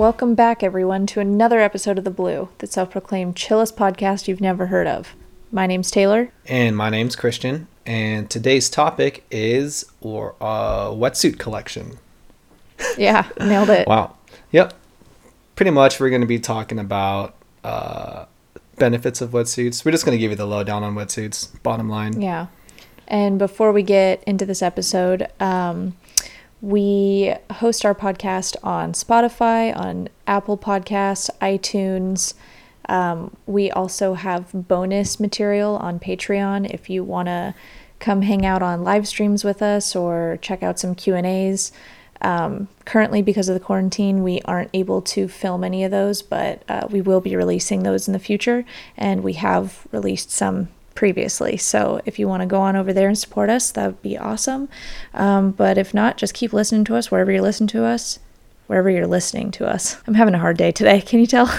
Welcome back, everyone, to another episode of The Blue, the self proclaimed chillest podcast you've never heard of. My name's Taylor. And my name's Christian. And today's topic is or uh, wetsuit collection. Yeah, nailed it. Wow. Yep. Pretty much, we're going to be talking about uh, benefits of wetsuits. We're just going to give you the lowdown on wetsuits. Bottom line. Yeah. And before we get into this episode, um, we host our podcast on Spotify, on Apple Podcasts, iTunes. Um, we also have bonus material on Patreon if you want to come hang out on live streams with us or check out some Q and A's. Um, currently, because of the quarantine, we aren't able to film any of those, but uh, we will be releasing those in the future, and we have released some previously. So if you want to go on over there and support us, that would be awesome. Um, but if not, just keep listening to us wherever you listen to us, wherever you're listening to us. I'm having a hard day today. Can you tell?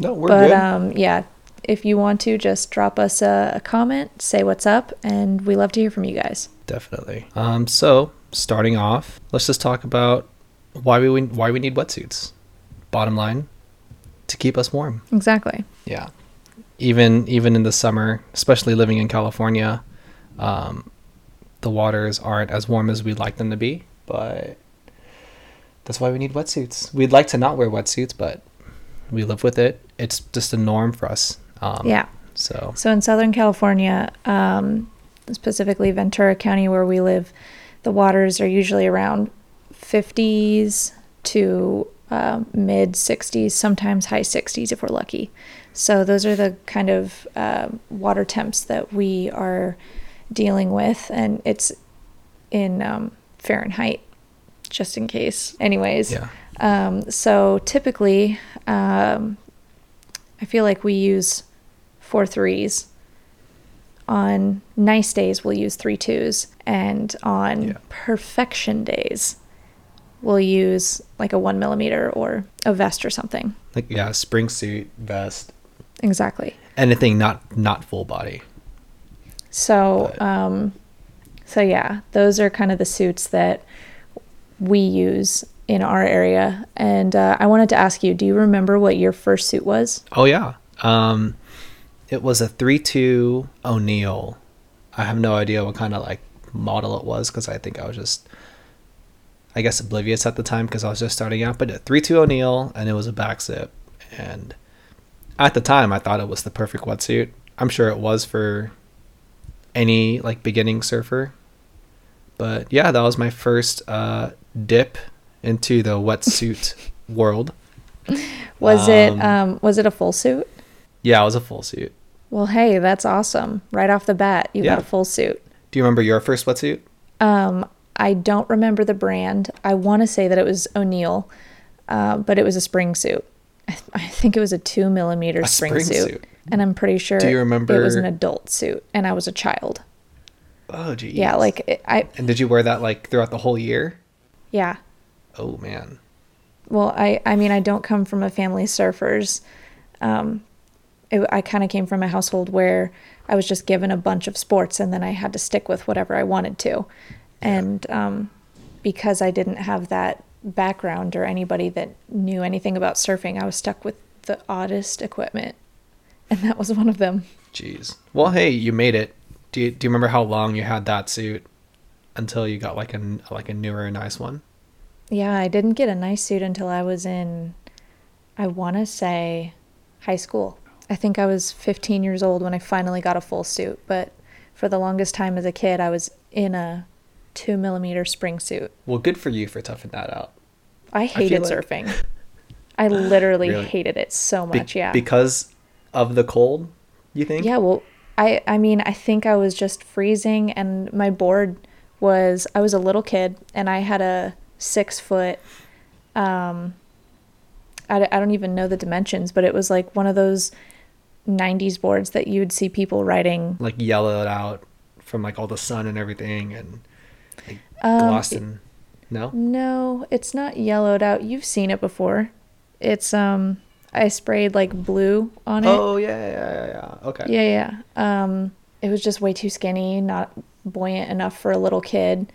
no, we're but good. um, yeah, if you want to, just drop us a, a comment, say what's up, and we love to hear from you guys. Definitely. Um, so starting off, let's just talk about why we why we need wetsuits. Bottom line, to keep us warm. Exactly. Yeah. Even even in the summer, especially living in California, um, the waters aren't as warm as we'd like them to be. But that's why we need wetsuits. We'd like to not wear wetsuits, but we live with it. It's just a norm for us. Um, Yeah. So So in Southern California, um, specifically Ventura County, where we live, the waters are usually around 50s to uh, mid 60s, sometimes high 60s if we're lucky. So those are the kind of uh, water temps that we are dealing with, and it's in um, Fahrenheit, just in case. Anyways, yeah. um, so typically, um, I feel like we use four threes. On nice days, we'll use three twos, and on Yeah. perfection days, we'll use like a one millimeter or a vest or something. Like yeah, spring suit, vest, Exactly. anything not not full body. So, But- um, so yeah, those are kind of the suits that we use in our area. And uh, I wanted to ask you, do you remember what your first suit was? Oh yeah. Um, it was a three two O'Neill. I have no idea what kind of like model it was because I think I was just, I guess, oblivious at the time because I was just starting out. But a three two O'Neill, and it was a back zip, and at the time I thought it was the perfect wetsuit. I'm sure it was for any like beginning surfer. But yeah, that was my first uh, dip into the wetsuit world. Was it Um, um, was it a full suit? Yeah, it was a full suit. Well, hey, that's awesome. Right off the bat, you got a full suit. Do you remember your first wetsuit? Um, I don't remember the brand. I want to say that it was O'Neill, uh, but it was a spring suit. I, th- I think it was a two millimeter spring, spring suit. suit. and I'm pretty sure Do you remember? it was an adult suit, and I was a child. Oh, geez. Yeah, like it, I And did you wear that like throughout the whole year? yeah. Oh man. Well, I I mean I don't come from a family of surfers. Um, it, I kind of came from a household where I was just given a bunch of sports, and then I had to stick with whatever I wanted to. And um, because I didn't have that background or anybody that knew anything about surfing, I was stuck with the oddest equipment, and that was one of them. Jeez. Well, hey, you made it. Do you do you remember how long you had that suit until you got like a like a newer nice one? Yeah, I didn't get a nice suit until I was in, I want to say, high school. I think I was 15 years old when I finally got a full suit, but for the longest time as a kid, I was in a two millimeter spring suit. Well, good for you for toughing that out. I hated like- surfing. I literally Really? hated it so Be- much. yeah. Because of the cold, you think? Yeah, well, I I mean, I think I was just freezing, and my board was I was a little kid, and I had a six foot. Um, I, I don't even know the dimensions, but it was like one of those '90s boards that you'd see people riding. Like yellowed out from like all the sun and everything, and like Um, glossed and no. No, it's not yellowed out. You've seen it before. It's um, I sprayed like blue on it. Oh yeah, yeah, yeah, yeah. Okay. Yeah, yeah. Um, it was just way too skinny, not buoyant enough for a little kid,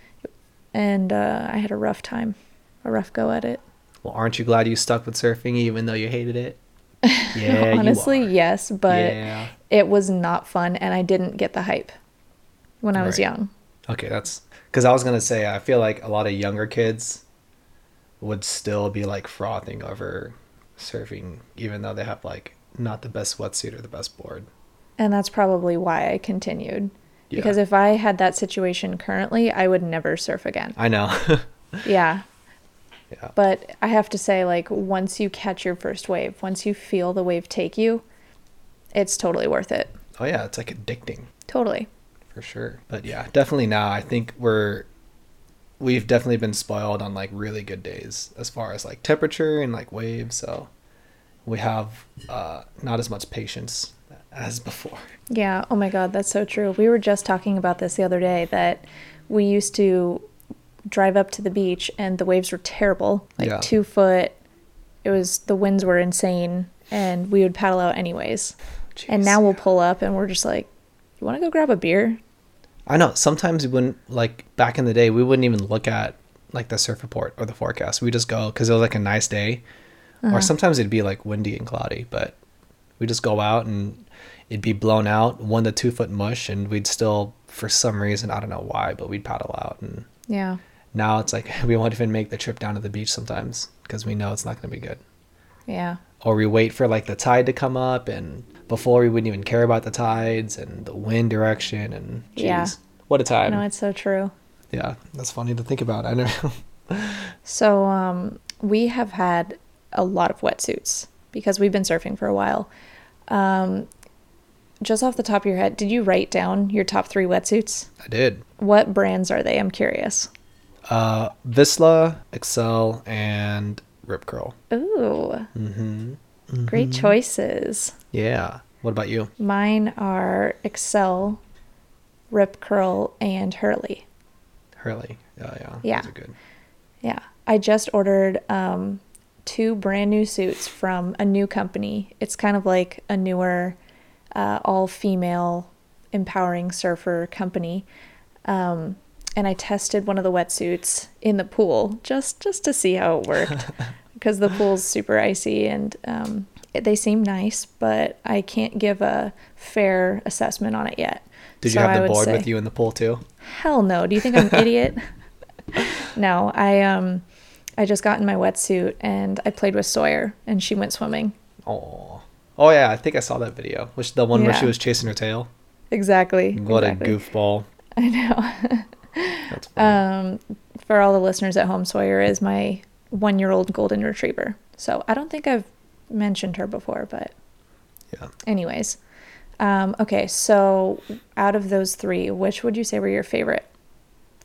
and uh, I had a rough time, a rough go at it. Well, aren't you glad you stuck with surfing even though you hated it? Yeah, Honestly, yes, but yeah. it was not fun and I didn't get the hype when I was Right. young. Okay, that's because I was gonna say I feel like a lot of younger kids would still be like frothing over surfing, even though they have like not the best wetsuit or the best board. And that's probably why I continued. Yeah. Because if I had that situation currently, I would never surf again. I know. Yeah. yeah. But I have to say, like, once you catch your first wave, once you feel the wave take you, it's totally worth it. Oh yeah, it's like addicting Totally. For sure. But yeah, definitely now I think we're we've definitely been spoiled on like really good days as far as like temperature and like waves. So we have uh, not as much patience as before. Yeah. Oh my God, that's so true. We were just talking about this the other day that we used to drive up to the beach and the waves were terrible, like Yeah. two foot. It was the winds were insane, and we would paddle out anyways. and Jeez, now we'll pull up and we're just like, "You want to go grab a beer?" I know. Sometimes we wouldn't like back in the day. We wouldn't even look at like the surf report or the forecast. We just go because it was like a nice day, or uh-huh. sometimes it'd be like windy and cloudy. But we just go out and it'd be blown out, one to two foot mush, and we'd still, for some reason, I don't know why, but we'd paddle out. And Yeah. now it's like we won't even make the trip down to the beach sometimes because we know it's not going to be good. Yeah. Or we wait for like the tide to come up, and before we wouldn't even care about the tides and the wind direction. And geez, Yeah. what a time! No, it's so true. Yeah, that's funny to think about. I know. So um, we have had a lot of wetsuits because we've been surfing for a while. Um, just off the top of your head, did you write down your top three wetsuits? I did. What brands are they? I'm curious. Uh, Vissla, Xcel, and Rip Curl. Ooh, Mm-hmm. Great choices. Yeah. What about you? Mine are Xcel, Rip Curl, and Hurley. Hurley. Yeah, yeah. Yeah. Those are good. Yeah, I just ordered um, two brand new suits from a new company. It's kind of like a newer, uh, all female, empowering surfer company. Um, and I tested one of the wetsuits in the pool just just to see how it worked because the pool's super icy and um, they seem nice, but I can't give a fair assessment on it yet. Did So you have the board say- with you in the pool too? Hell no. Do you think I'm an idiot? no, I um I just got in my wetsuit and I played with Sawyer and she went swimming. Oh. Oh yeah, I think I saw that video. Which the one where she was chasing her tail. Exactly. What exactly. a goofball. I know. That's funny. um for all the listeners at home, Sawyer is my 1-year-old golden retriever. So, I don't think I've mentioned her before, but yeah. anyways. Um okay, so out of those 3, which would you say were your favorite?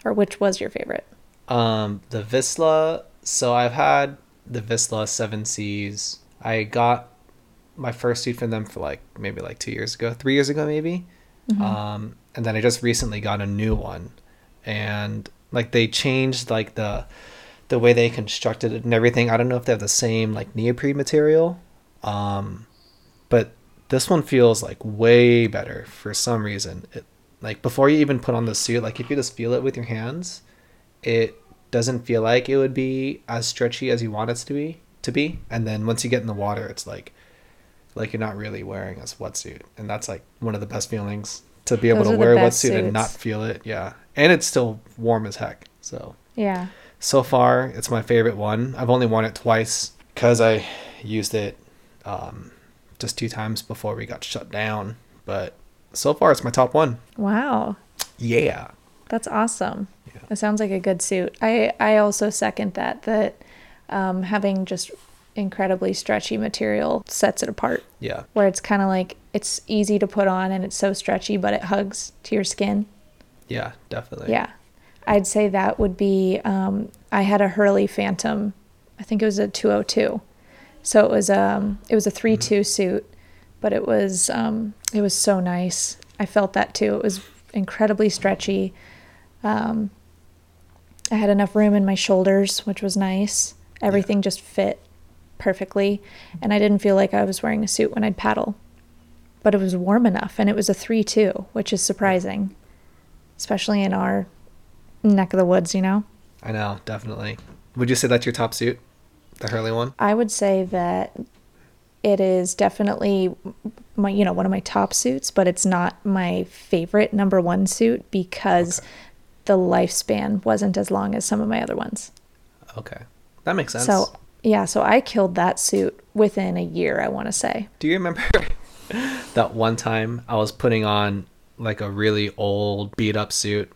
Or which was your favorite? Um, the Vissla. So I've had the Vissla Seven Seas. I got my first suit from them for like maybe like two years ago, three years ago maybe. Um, and then I just recently got a new one, and like they changed like the the way they constructed it and everything. I don't know if they have the same like neoprene material, um, but this one feels like way better for some reason. It, like before you even put on the suit, like if you just feel it with your hands, it doesn't feel like it would be as stretchy as you want it to be to be and then once you get in the water it's like like you're not really wearing a wetsuit and that's like one of the best feelings to be able Those to wear a wetsuit and not feel it yeah and it's still warm as heck so Yeah. So far it's my favorite one i've only worn it twice because i used it um, just two times before we got shut down but so far it's my top one Wow. yeah That's awesome. Yeah. It sounds like a good suit. I I also second that that um, having just incredibly stretchy material sets it apart. yeah Where it's kind of like it's easy to put on and it's so stretchy, but it hugs to your skin. yeah definitely Yeah, I'd say that would be. Um, I had a Hurley Phantom. I think it was a 202. So it was um it was a 3-2 suit, but it was um it was so nice. I felt that too. It was incredibly stretchy. Um, I had enough room in my shoulders, which was nice. Everything just fit perfectly, and I didn't feel like I was wearing a suit when I'd paddle. But it was warm enough, and it was a 3-2, which is surprising, especially in our neck of the woods, you know? I know, definitely. Would you say that's your top suit? The Hurley one. I would say that it is definitely my you know one of my top suits, but it's not my favorite number one suit because Okay. the lifespan wasn't as long as some of my other ones. Okay, that makes sense. So yeah, so I killed that suit within a year. I want to say. Do you remember that one time I was putting on like a really old beat up suit?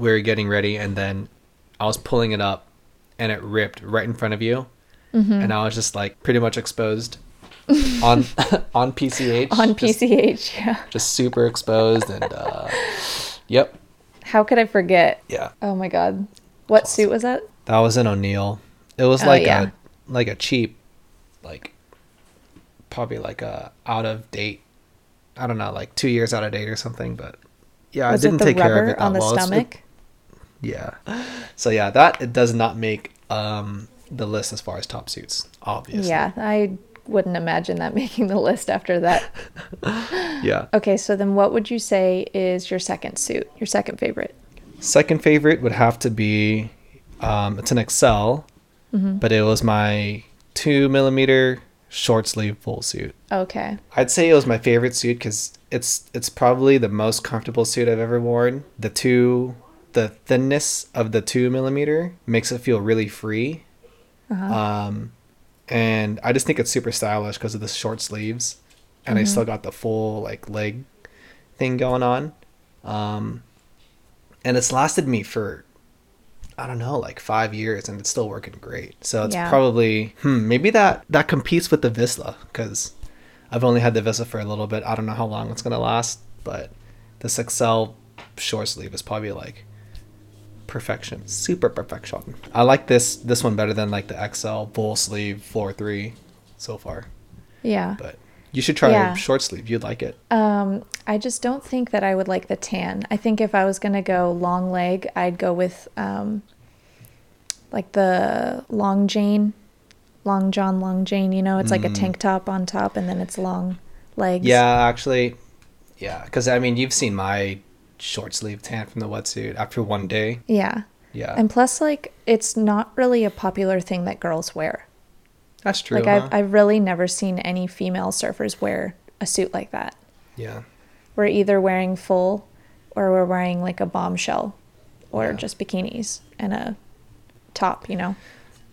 We were getting ready, and then I was pulling it up, and it ripped right in front of you, Mm-hmm. and I was just like pretty much exposed on on PCH. On just, PCH, yeah. just super exposed, and uh, yep, How could I forget? yeah, Oh my god, what suit was that? that was an O'Neill. It was Oh, like yeah. a like a cheap, like probably like a out of date. I don't know, like two years out of date or something, but yeah, was I didn't take care of it that on the well. Stomach? Yeah. So yeah, that it does not make um the list as far as top suits, obviously. Yeah, I wouldn't imagine that making the list after that. Yeah. Okay, so then what would you say is your second suit, your second favorite? Second favorite would have to be um it's an Xcel, Mm-hmm. but it was my two millimeter short sleeve full suit. Okay. I'd say it was my favorite suit because it's it's probably the most comfortable suit I've ever worn. The two, the thinness of the two millimeter makes it feel really free, Uh-huh. um, and I just think it's super stylish because of the short sleeves, and I still got the full like leg thing going on, um, and it's lasted me for. I don't know, like five years, and it's still working great. So it's Yeah. probably hmm, maybe that that competes with the Vissla because I've only had the Vissla for a little bit. I don't know how long it's gonna last, but this Xcel short sleeve is probably like perfection, super perfection. I like this this one better than like the Xcel full sleeve four three so far. Yeah. But you should try Yeah. a short sleeve. You'd like it. Um, I just don't think that I would like the tan. I think if I was gonna go long leg, I'd go with um, like the long Jane, long John, long Jane. You know, it's like a tank top on top, and then it's long legs. Yeah, actually, yeah. Because I mean, you've seen my short sleeve tan from the wetsuit after one day. Yeah. Yeah, And plus, like, it's not really a popular thing that girls wear. that's true. like, huh? I've, I've really never seen any female surfers wear a suit like that. yeah, We're either wearing full or we're wearing like a bombshell or Yeah. just bikinis and a top, you know?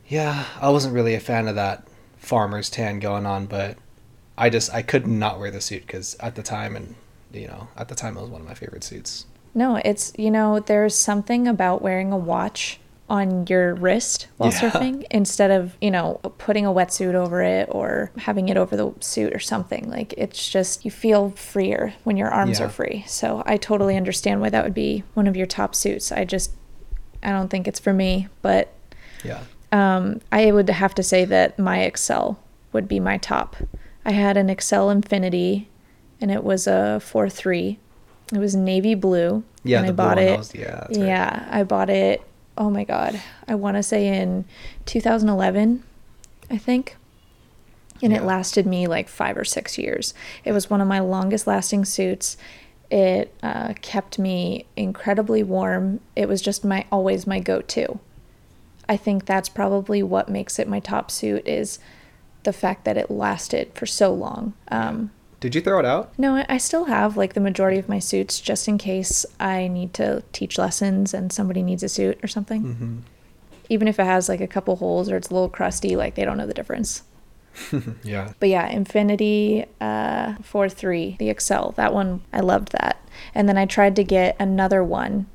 yeah. I wasn't really a fan of that farmer's tan going on, but I just I could not wear the suit because at the time and you know at the time it was one of my favorite suits. No, it's, you know, there's something about wearing a watch on your wrist while Yeah. surfing instead of, you know, putting a wetsuit over it or having it over the suit or something. Like, it's just, you feel freer when your arms Yeah. are free. So I totally understand why that would be one of your top suits. I just, I don't think it's for me, but Yeah. um, I would have to say that my Xcel would be my top. I had an Xcel Infinity, and it was a four three. It was navy blue. Yeah, and the I bought it. was- yeah, right. yeah, I bought it. Oh my god, I want to say in 2011, I think. And it lasted me like five or six years. It was one of my longest lasting suits. It uh, kept me incredibly warm. It was just my always my go to. I think that's probably what makes it my top suit is the fact that it lasted for so long. Um, Did you throw it out? no, I- still have like the majority of my suits just in case I need to teach lessons and somebody needs a suit or something. Mm-hmm. Even if it has like a couple holes or it's a little crusty, like they don't know the difference. Yeah. But yeah, Infinity uh, 4.3, the Xcel, that one, I loved that. And then I tried to get another one.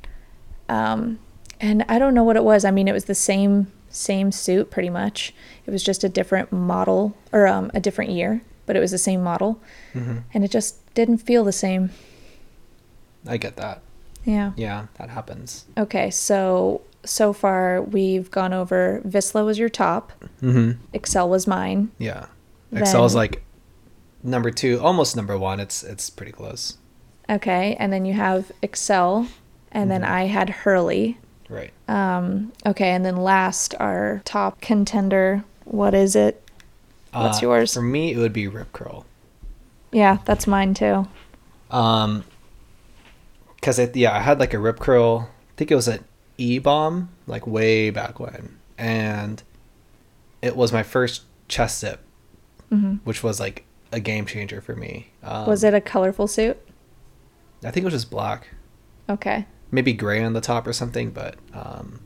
Um, and I don't know what it was. I mean, it was the same same suit pretty much. It was just a different model or um, a different year, but it was the same model. hmm And it just didn't feel the same. I get that. Yeah. Yeah, that happens. Okay, so so far we've gone over Vissla was your top, Mm-hmm. Xcel was mine. Yeah. Xcel's Then- like number two, almost number one. It's it's pretty close. Okay, and then you have Xcel, and then I had Hurley. Right. Um, okay, and then last our top contender. What is it? What's Uh, yours? For me, it would be Rip Curl. Yeah, that's mine too. Um, cause it yeah, I had like a Rip Curl. I think it was an E bomb like way back when, and it was my first chest zip, hmm which was like a game changer for me. Um, was it a colorful suit? I think it was just black, Okay. maybe gray on the top or something, but um,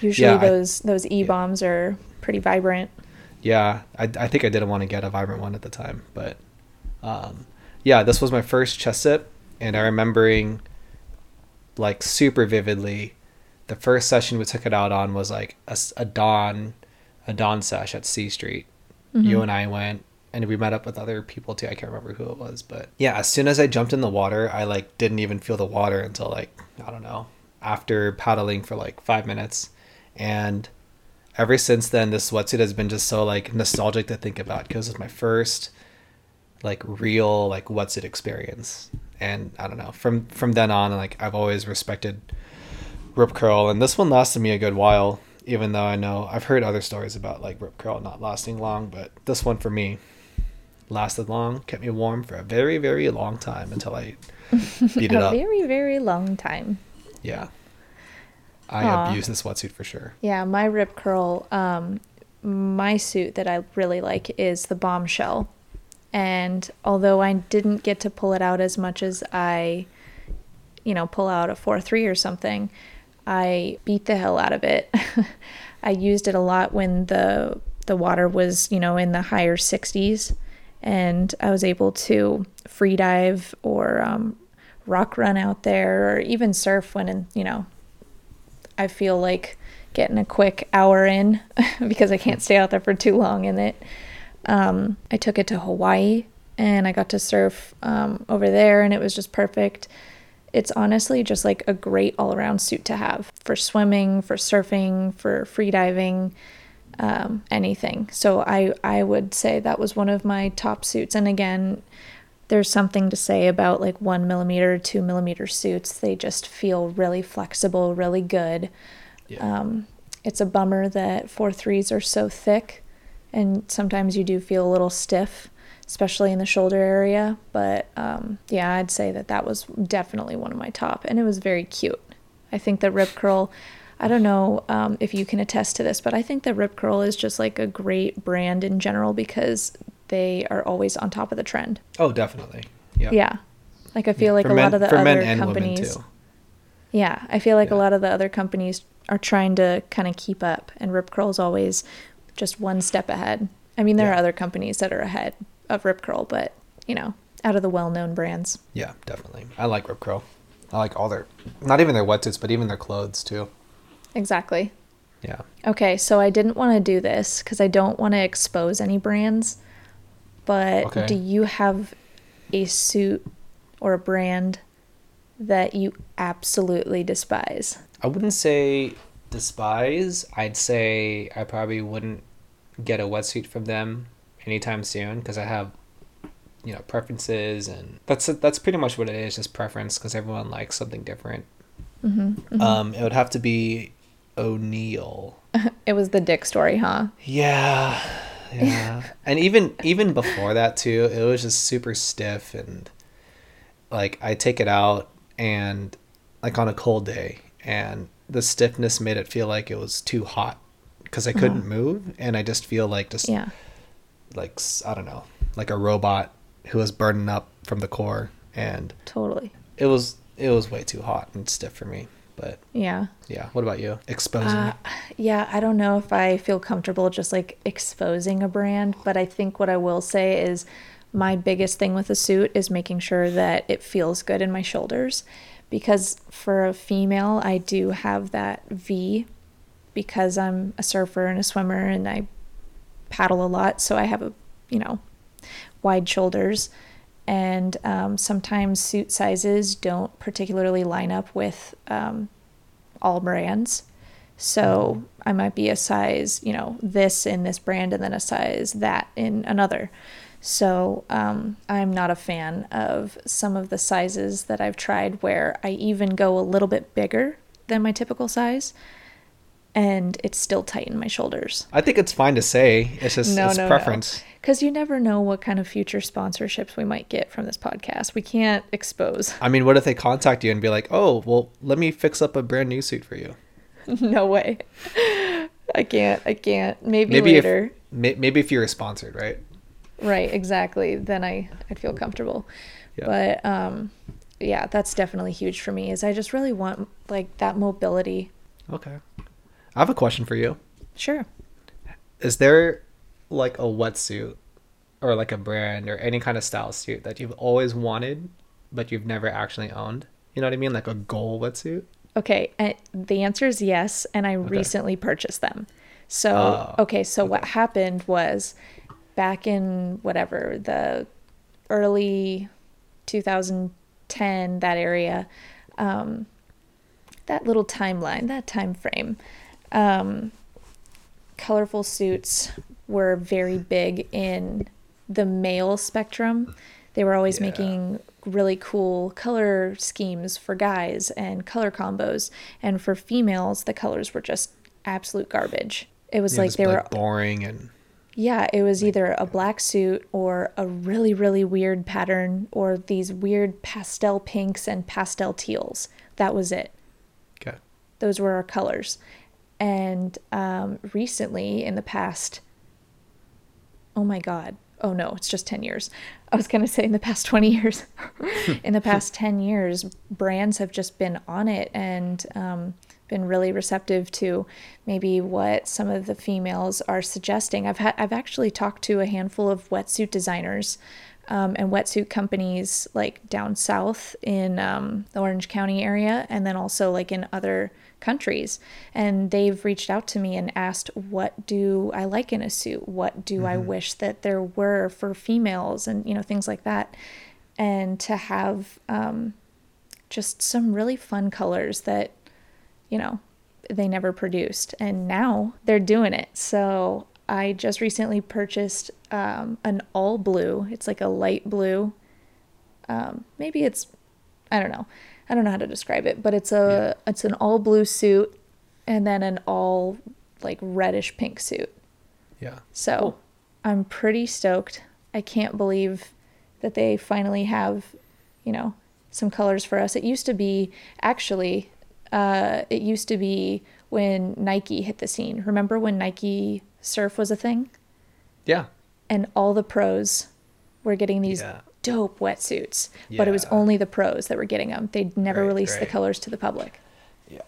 Usually Yeah, I- those those e bombs are pretty vibrant. Yeah, I, I think I didn't want to get a vibrant one at the time, but um, yeah, this was my first chest zip, and I remembering like super vividly. The first session we took it out on was like a dawn, a dawn sesh at C Street. You Mhm. and I went, and we met up with other people too. I can't remember who it was, but yeah, as soon as I jumped in the water, I like didn't even feel the water until like I don't know after paddling for like five minutes, and ever since then, this sweatsuit has been just so like nostalgic to think about because it's my first like real like wetsuit experience, and I don't know from from then on, like I've always respected Rip Curl, and this one lasted me a good while. Even though I know I've heard other stories about like Rip Curl not lasting long, but this one for me lasted long, kept me warm for a very very long time until I beat it a up. very very long time. Yeah, I Aw. abuse this wetsuit for sure. Yeah, my rip curl, um, my suit that I really like is the bombshell. And although I didn't get to pull it out as much as I, you know, pull out a 4 3 or something, I beat the hell out of it. I used it a lot when the the water was, you know, in the higher 60s and I was able to free dive or um, rock run out there or even surf when in, you know, I feel like getting a quick hour in because I can't stay out there for too long in it. Um, I took it to Hawaii and I got to surf um, over there, and it was just perfect. It's honestly just like a great all around suit to have for swimming, for surfing, for free diving, um, anything. So I, I would say that was one of my top suits. And again, there's something to say about like one millimeter, two millimeter suits. They just feel really flexible, really good. Yeah. Um, it's a bummer that four threes are so thick, and sometimes you do feel a little stiff, especially in the shoulder area. But um, yeah, I'd say that that was definitely one of my top, and it was very cute. I think that Rip Curl. I don't know um, if you can attest to this, but I think that Rip Curl is just like a great brand in general because they are always on top of the trend. Oh, definitely. Yeah. Yeah. Like I feel like For a men- lot of the for men other companies. too. Yeah, I feel like a lot of the other companies are trying to kind of keep up, and Rip Curl's always just one step ahead. I mean, there Yeah. are other companies that are ahead of Rip Curl, but you know, out of the well-known brands. Yeah, definitely. I like Rip Curl. I like all their, not even their wetsuits, but even their clothes too. Exactly. Yeah. Okay, so I didn't want to do this because I don't want to expose any brands, but Okay. do you have a suit or a brand that you absolutely despise? I wouldn't say despise. I'd say I probably wouldn't get a wetsuit from them anytime soon because I have, you know, preferences and that's that's pretty much what it is, just preference because everyone likes something different. Mm-hmm, Um, it would have to be O'Neill. It was the dick story, huh? Yeah, yeah. and even even before that too, it was just super stiff and like I take it out and like on a cold day and the stiffness made it feel like it was too hot because I couldn't uh-huh. move and I just feel like just Yeah. like i don't know, like a robot who was burning up from the core and Totally. it was it was way too hot and stiff for me. But Yeah. yeah, what about you? Exposing Uh, yeah, I don't know if I feel comfortable just like exposing a brand, but I think what I will say is my biggest thing with a suit is making sure that it feels good in my shoulders because for a female, I do have that V because I'm a surfer and a swimmer and I paddle a lot, so I have a, you know, wide shoulders. And um, sometimes suit sizes don't particularly line up with um, all brands. So I might be a size, you know, this in this brand and then a size that in another. So um, I'm not a fan of some of the sizes that I've tried where I even go a little bit bigger than my typical size and it's still tight in my shoulders. I think it's fine to say. It's just No, it's no, no. preference. Because you never know what kind of future sponsorships we might get from this podcast. We can't expose. I mean, what if they contact you and be like, "Oh, well, let me fix up a brand new suit for you." no way. I can't. I can't. Maybe, maybe later. if may, maybe if you're sponsored, right? Right, exactly. Then I I'd feel comfortable. Yeah. But um yeah, that's definitely huge for me is I just really want like that mobility. Okay. I have a question for you. Sure. Is there like a wetsuit or like a brand or any kind of style suit that you've always wanted but you've never actually owned? You know what I mean? Like a goal wetsuit? Okay, and the answer is yes, and I recently purchased them. So, Oh, okay, so what happened was back in whatever, the early 2010 that area um that little timeline, that time frame. Um colorful suits were very big in the male spectrum. They were always Yeah. making really cool color schemes for guys and color combos. And for females, the colors were just absolute garbage. It was Yeah, like they were, boring and yeah, it was either a black suit or a really, really weird pattern or these weird pastel pinks and pastel teals. That was it okay. those were our colors. And um, recently, in the past, oh my God, oh no, it's just 10 years. I was going to say in the past 20 years. in the past 10 years, brands have just been on it and um, been really receptive to maybe what some of the females are suggesting. I've had I've actually talked to a handful of wetsuit designers um, and wetsuit companies like down south in um, the Orange County area, and then also like in other countries. And they've reached out to me and asked, "What do I like in a suit? What do I wish that there were for females?" And you know things like that. And to have um, just some really fun colors that you know they never produced and now they're doing it so i just recently purchased um, an all blue it's like a light blue um, maybe it's i don't know i don't know how to describe it but it's a it's an all blue suit and then an all like reddish pink suit Yeah. so I'm pretty stoked. I can't believe that they finally have, you know, some colors for us. It used to be actually, uh, it used to be when Nike hit the scene. Remember when Nike Surf was a thing? Yeah. And all the pros were getting these Yeah. Dope wetsuits, but it was only the pros that were getting them. They'd never Right, released the colors to the public. Yeah.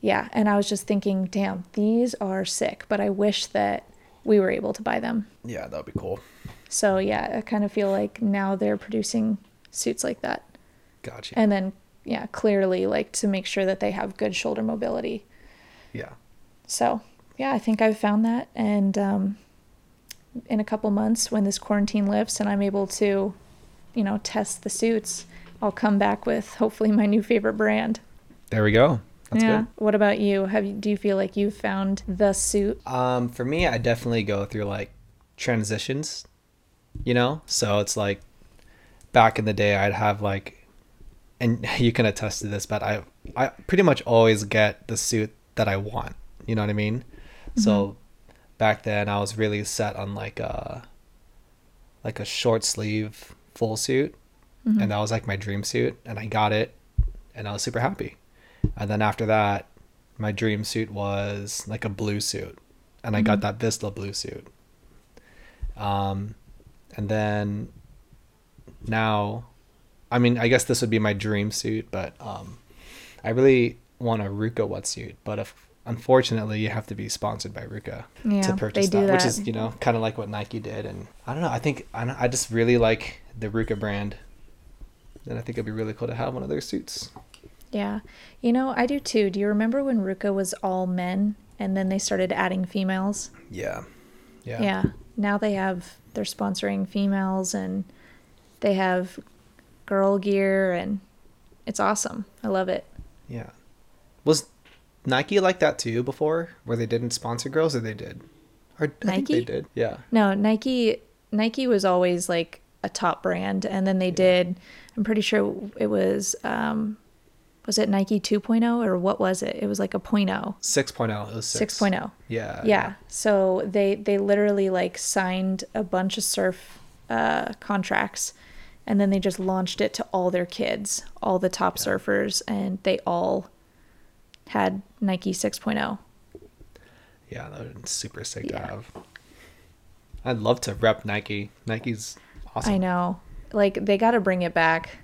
Yeah, and I was just thinking, damn, these are sick, but I wish that we were able to buy them. Yeah, that would be cool. So yeah, I kind of feel like now they're producing suits like that. Gotcha. And then yeah, clearly like to make sure that they have good shoulder mobility. yeah. So, yeah, I think I've found that and um in a couple months when this quarantine lifts and I'm able to, you know, test the suits, I'll come back with hopefully my new favorite brand. There we go. That's yeah. good. What about you? Have you do you feel like you've found the suit? Um, for me, I definitely go through like transitions, you know? So it's like back in the day, I'd have like, and you can attest to this, but I, I pretty much always get the suit that I want. You know what I mean? So back then, I was really set on like a, like a short sleeve full suit, and that was like my dream suit, and I got it, and I was super happy. And then after that, my dream suit was like a blue suit, and I got that Vissla blue suit. Um, and then now, I mean, I guess this would be my dream suit, but um, I really want a RVCA wetsuit. But if unfortunately you have to be sponsored by RVCA Yeah, to purchase do that, which is you know kind of like what Nike did. And I don't know. I think I, I just really like the RVCA brand, and I think it'd be really cool to have one of their suits. Yeah. You know, I do too. Do you remember when RVCA was all men and then they started adding females? Yeah, yeah, Yeah. Now they have they're sponsoring females and they have girl gear and it's awesome. I love it. yeah. Was Nike like that too before, where they didn't sponsor girls, or they did? Or I think they Nike? did. Yeah. No, Nike Nike was always like a top brand and then they did I'm pretty sure it was um was it Nike 2.0 or what was it? It was like a 0.0. 6.0. It was 6. 6.0. Yeah. yeah so they they literally like signed a bunch of surf uh contracts and then they just launched it to all their kids all the top surfers and they all had nike oh. 6.0 Yeah, that would super sick to have. I'd love to rep Nike. Nike's awesome. I know. Like they got to bring it back.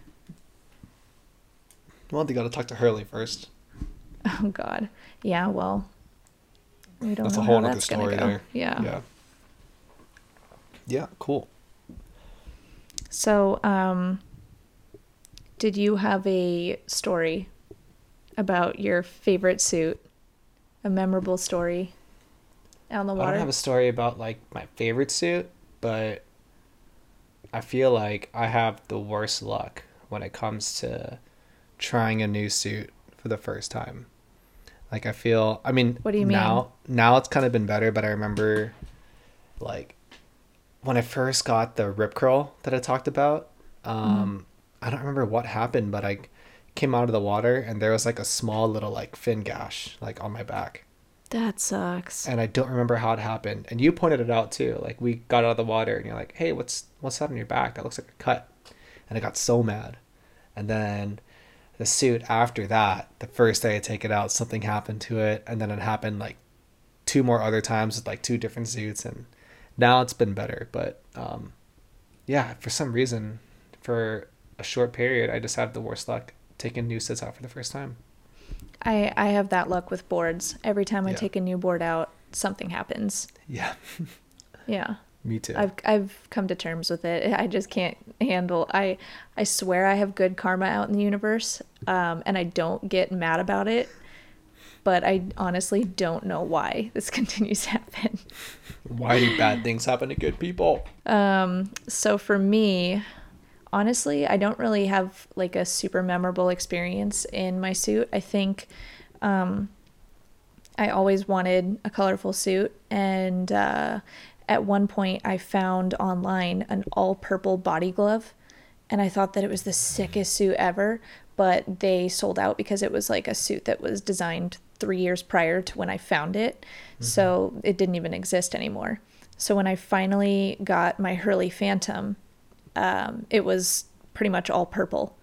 Well, they got to talk to Hurley first. Oh God. Yeah. Well, we don't That's know a whole how nother that's gonna story go. there. Yeah. Yeah. Yeah, cool. So, um, did you have a story about your favorite suit? A memorable story out in the water? I don't have a story about like my favorite suit, but I feel like I have the worst luck when it comes to trying a new suit for the first time. Like I feel, I mean, What do you now now it's kind of been better, but I remember like when I first got the rip curl that I talked about. Um, I don't remember what happened, but I came out of the water and there was like a small little like fin gash like on my back that sucks. and I don't remember how it happened. And you pointed it out too. Like we got out of the water, and you're like, "Hey, what's what's that on your back? That looks like a cut." And I got so mad. And then the suit after that, the first day I take it out, something happened to it, and then it happened like two more other times with like two different suits, and now it's been better. But um, yeah, for some reason, for a short period, I just had the worst luck taking new suits out for the first time. I I have that luck with boards. Every time I Yeah. take a new board out, something happens. Yeah, Yeah. me too. I've I've come to terms with it. I just can't handle. I I swear I have good karma out in the universe, um, and I don't get mad about it. But I honestly don't know why this continues to happen. Why do bad things happen to good people? Um, so for me, honestly, I don't really have like a super memorable experience in my suit. I think um, I always wanted a colorful suit, and uh, at one point I found online an all purple body glove, and I thought that it was the sickest suit ever. But they sold out because it was like a suit that was designed three years prior to when I found it, so it didn't even exist anymore. So when I finally got my Hurley Phantom, um, it was pretty much all purple,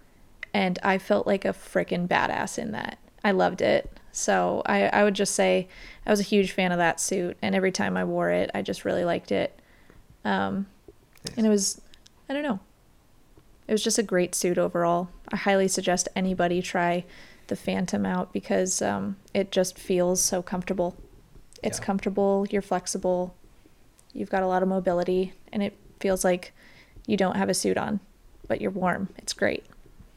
and I felt like a freaking badass in that. I loved it. So I, I would just say I was a huge fan of that suit, and every time I wore it, I just really liked it. Um, and it was, I don't know, it was just a great suit overall. I highly suggest anybody try the Phantom out because um, it just feels so comfortable. It's Yeah. comfortable, you're flexible, you've got a lot of mobility, and it feels like you don't have a suit on, but you're warm. It's great.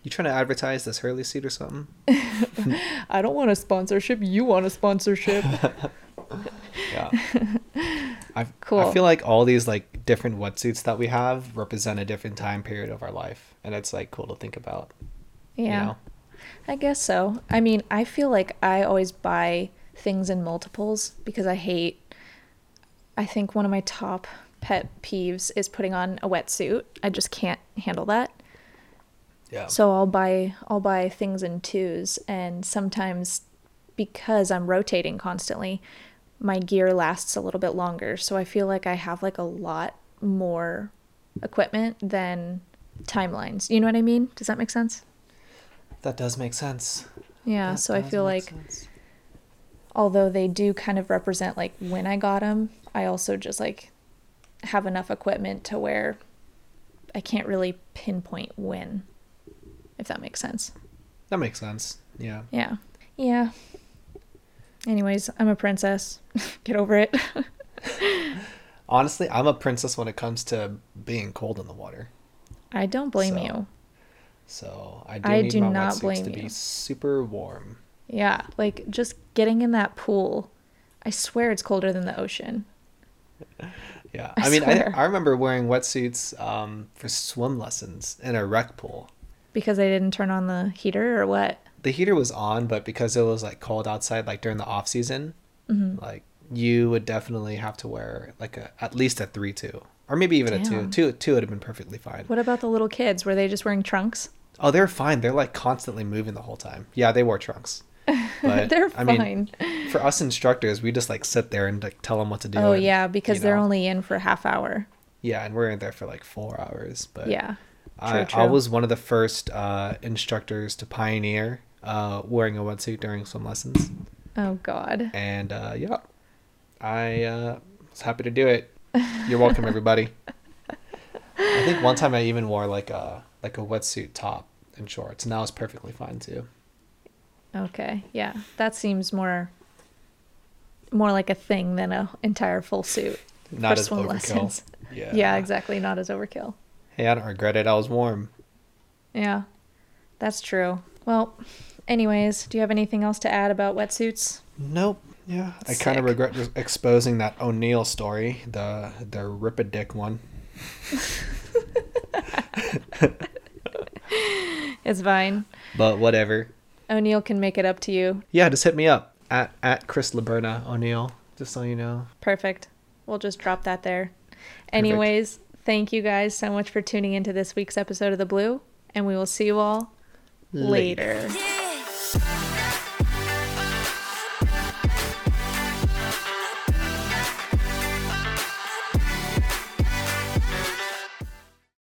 You trying to advertise this Hurley suit or something? I don't want a sponsorship. You want a sponsorship. Yeah. I Cool. I feel like all these like different wetsuits that we have represent a different time period of our life, and it's like cool to think about. yeah. You know? I guess so. I mean, I feel like I always buy things in multiples because I hate. I think one of my top pet peeves is putting on a wetsuit. I just can't handle that. Yeah. So I'll buy I'll buy things in twos and sometimes because I'm rotating constantly, my gear lasts a little bit longer. So I feel like I have like a lot more equipment than timelines. You know what I mean? Does that make sense? that does make sense. Yeah, That so I feel like sense. although they do kind of represent like when I got them, I also just like have enough equipment to where I can't really pinpoint when, if that makes sense. that makes sense. Yeah. Yeah. Yeah. Anyways, I'm a princess. Get over it. Honestly, I'm a princess when it comes to being cold in the water. I don't blame So, you. So I do I do not blame to you. be super warm. Yeah, like just getting in that pool. I swear it's colder than the ocean. Yeah. I I, mean, I. I remember wearing wetsuits um, for swim lessons in a rec pool. Because I didn't turn on the heater or what? the heater was on, but because it was like cold outside, like during the off season, Mm-hmm. like you would definitely have to wear like a at least a three two, or maybe even a two. Damn. Two two would have been perfectly fine. What about the little kids? Were they just wearing trunks? Oh, they're fine. They're like constantly moving the whole time. Yeah, they wore trunks. But They're I fine. mean, for us instructors, we just like sit there and like tell them what to do. oh and, yeah, because they're know. only in for a half hour. yeah, and we're in there for like four hours. But yeah. I, True, I was one of the first uh, instructors to pioneer uh, wearing a wetsuit during swim lessons. Oh god. and uh, yeah, I uh, was happy to do it. You're welcome, everybody. I think one time I even wore like a like a wetsuit top and shorts, and that was perfectly fine too. Okay, yeah, that seems more more like a thing than a entire full suit Not as overkill. lessons. Yeah. Yeah, exactly. Not as overkill. Hey, I don't regret it. I was warm. Yeah, that's true. Well, anyways, do you have anything else to add about wetsuits? Nope. Yeah, I kind of regret exposing that O'Neill story, the the rip a dick one. It's fine. But whatever. O'Neill can make it up to you. Yeah, just hit me up at at Chris Laberna O'Neill. Just so you know. Perfect. We'll just drop that there. Anyways, thank you guys so much for tuning into this week's episode of The Blue, and we will see you all later. Yeah.